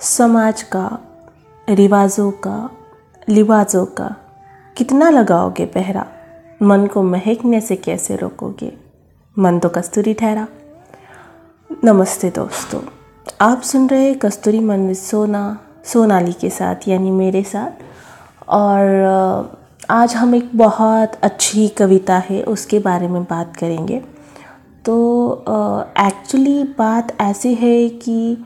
समाज का, रिवाजों का, लिबाजों का कितना लगाओगे पहरा? मन को महकने से कैसे रोकोगे? मन तो कस्तूरी ठहरा। नमस्ते दोस्तों, आप सुन रहे कस्तूरी मन में सोना, सोनाली के साथ, यानी मेरे साथ। और आज हम एक बहुत अच्छी कविता है, उसके बारे में बात करेंगे। तो एक्चुअली बात ऐसी है कि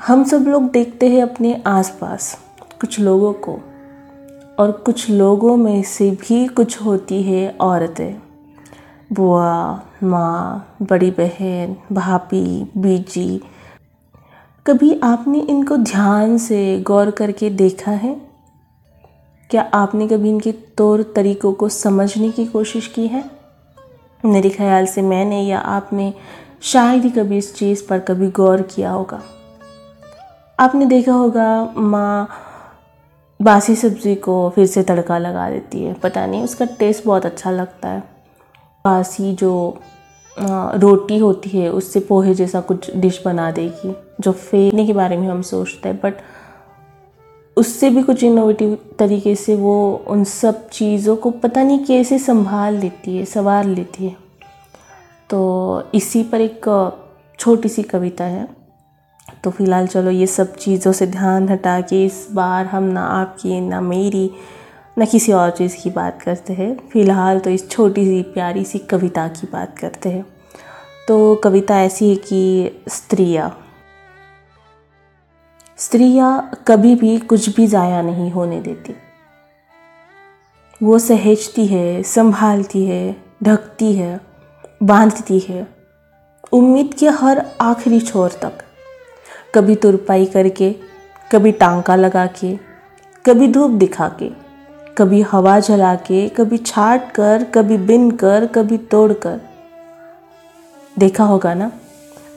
हम सब लोग देखते हैं अपने आसपास कुछ लोगों को और कुछ लोगों में से भी कुछ होती है औरतें। बुआ, माँ, बड़ी बहन, भाभी, बीजी। कभी आपने इनको ध्यान से गौर करके देखा है? क्या आपने कभी इनके तौर तरीक़ों को समझने की कोशिश की है? मेरे ख्याल से मैंने या आपने शायद ही कभी इस चीज़ पर कभी गौर किया होगा। आपने देखा होगा, माँ बासी सब्ज़ी को फिर से तड़का लगा देती है। पता नहीं, उसका टेस्ट बहुत अच्छा लगता है। बासी जो रोटी होती है, उससे पोहे जैसा कुछ डिश बना देगी, जो फेंकने के बारे में हम सोचते हैं। बट उससे भी कुछ इनोवेटिव तरीके से वो उन सब चीज़ों को पता नहीं कैसे संभाल लेती है, संवार लेती है। तो इसी पर एक छोटी सी कविता है। तो फ़िलहाल चलो ये सब चीज़ों से ध्यान हटा के इस बार हम ना आपकी, ना मेरी, ना किसी और चीज़ की बात करते हैं। फ़िलहाल तो इस छोटी सी, प्यारी सी कविता की बात करते हैं। तो कविता ऐसी है कि स्त्रिया। स्त्रिया कभी भी कुछ भी ज़ाया नहीं होने देती। वो सहेजती है, संभालती है, ढकती है। बांधती है। उम्मीद के हर आखिरी छोर तक। कभी तुरपाई करके, कभी टांका लगा के कभी धूप दिखा के कभी हवा जला के कभी छाट कर, कभी बिन कर, कभी तोड़ कर। देखा होगा ना?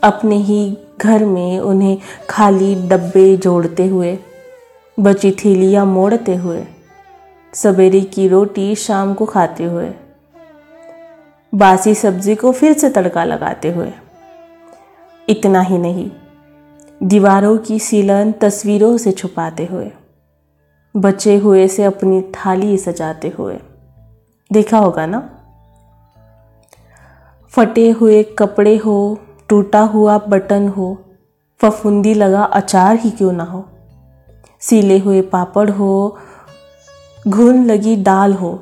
अपने ही घर में उन्हें खाली डब्बे जोड़ते हुए, बची थैलियाँ मोड़ते हुए, सवेरे की रोटी शाम को खाते हुए। बासी सब्ज़ी को फिर से तड़का लगाते हुए। इतना ही नहीं, दीवारों की सीलन तस्वीरों से छुपाते हुए, बचे हुए से अपनी थाली सजाते हुए। देखा होगा ना? फटे हुए कपड़े हो, टूटा हुआ बटन हो, फफुंदी लगा अचार ही क्यों ना हो? सीले हुए पापड़ हो, घुन लगी दाल हो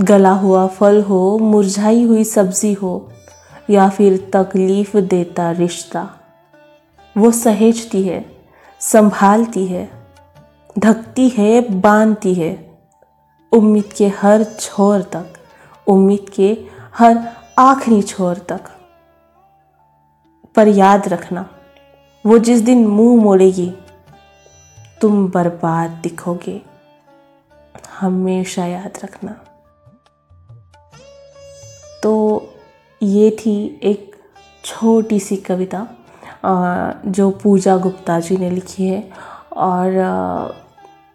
गला हुआ, फल हो, मुरझाई हुई सब्ज़ी हो, या फिर तकलीफ़ देता रिश्ता। वो सहेजती है, संभालती है, ढकती है, बांधती है। उम्मीद के हर छोर तक, उम्मीद के हर आखिरी छोर तक। पर याद रखना, वो जिस दिन मुँह मोड़ेगी, तुम बर्बाद दिखोगे। हमेशा याद रखना। ये थी एक छोटी सी कविता जो पूजा गुप्ता जी ने लिखी है। और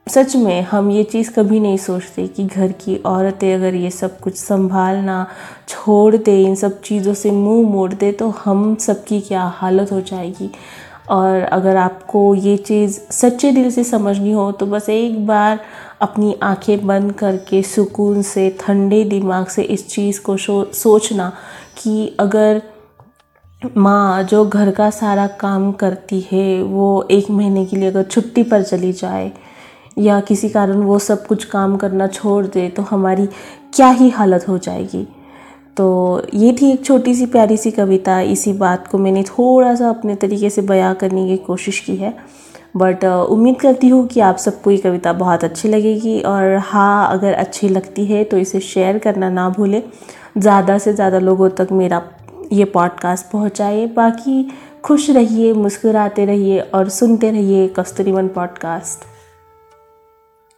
सच में हम ये चीज़ कभी नहीं सोचते कि घर की औरतें अगर ये सब कुछ संभालना छोड़ दे इन सब चीज़ों से मुँह मोड़ दे तो हम सबकी क्या हालत हो जाएगी। और अगर आपको ये चीज़ सच्चे दिल से समझनी हो तो बस एक बार अपनी आँखें बंद करके सुकून से, ठंडे दिमाग से इस चीज़ को सोचना कि अगर माँ जो घर का सारा काम करती है, वो एक महीने के लिए अगर छुट्टी पर चली जाए या किसी कारण वो सब कुछ काम करना छोड़ दे तो हमारी क्या ही हालत हो जाएगी। तो ये थी एक छोटी सी प्यारी सी कविता। इसी बात को मैंने थोड़ा सा अपने तरीके से बयां करने की कोशिश की है। बट उम्मीद करती हूँ कि आप सबको ये कविता बहुत अच्छी लगेगी और हाँ अगर अच्छी लगती है तो इसे शेयर करना ना भूलें। ज़्यादा से ज़्यादा लोगों तक मेरा ये पॉडकास्ट पहुँचाए। बाकी खुश रहिए, मुस्कुराते रहिए और सुनते रहिए कस्तूरी वन पॉडकास्ट।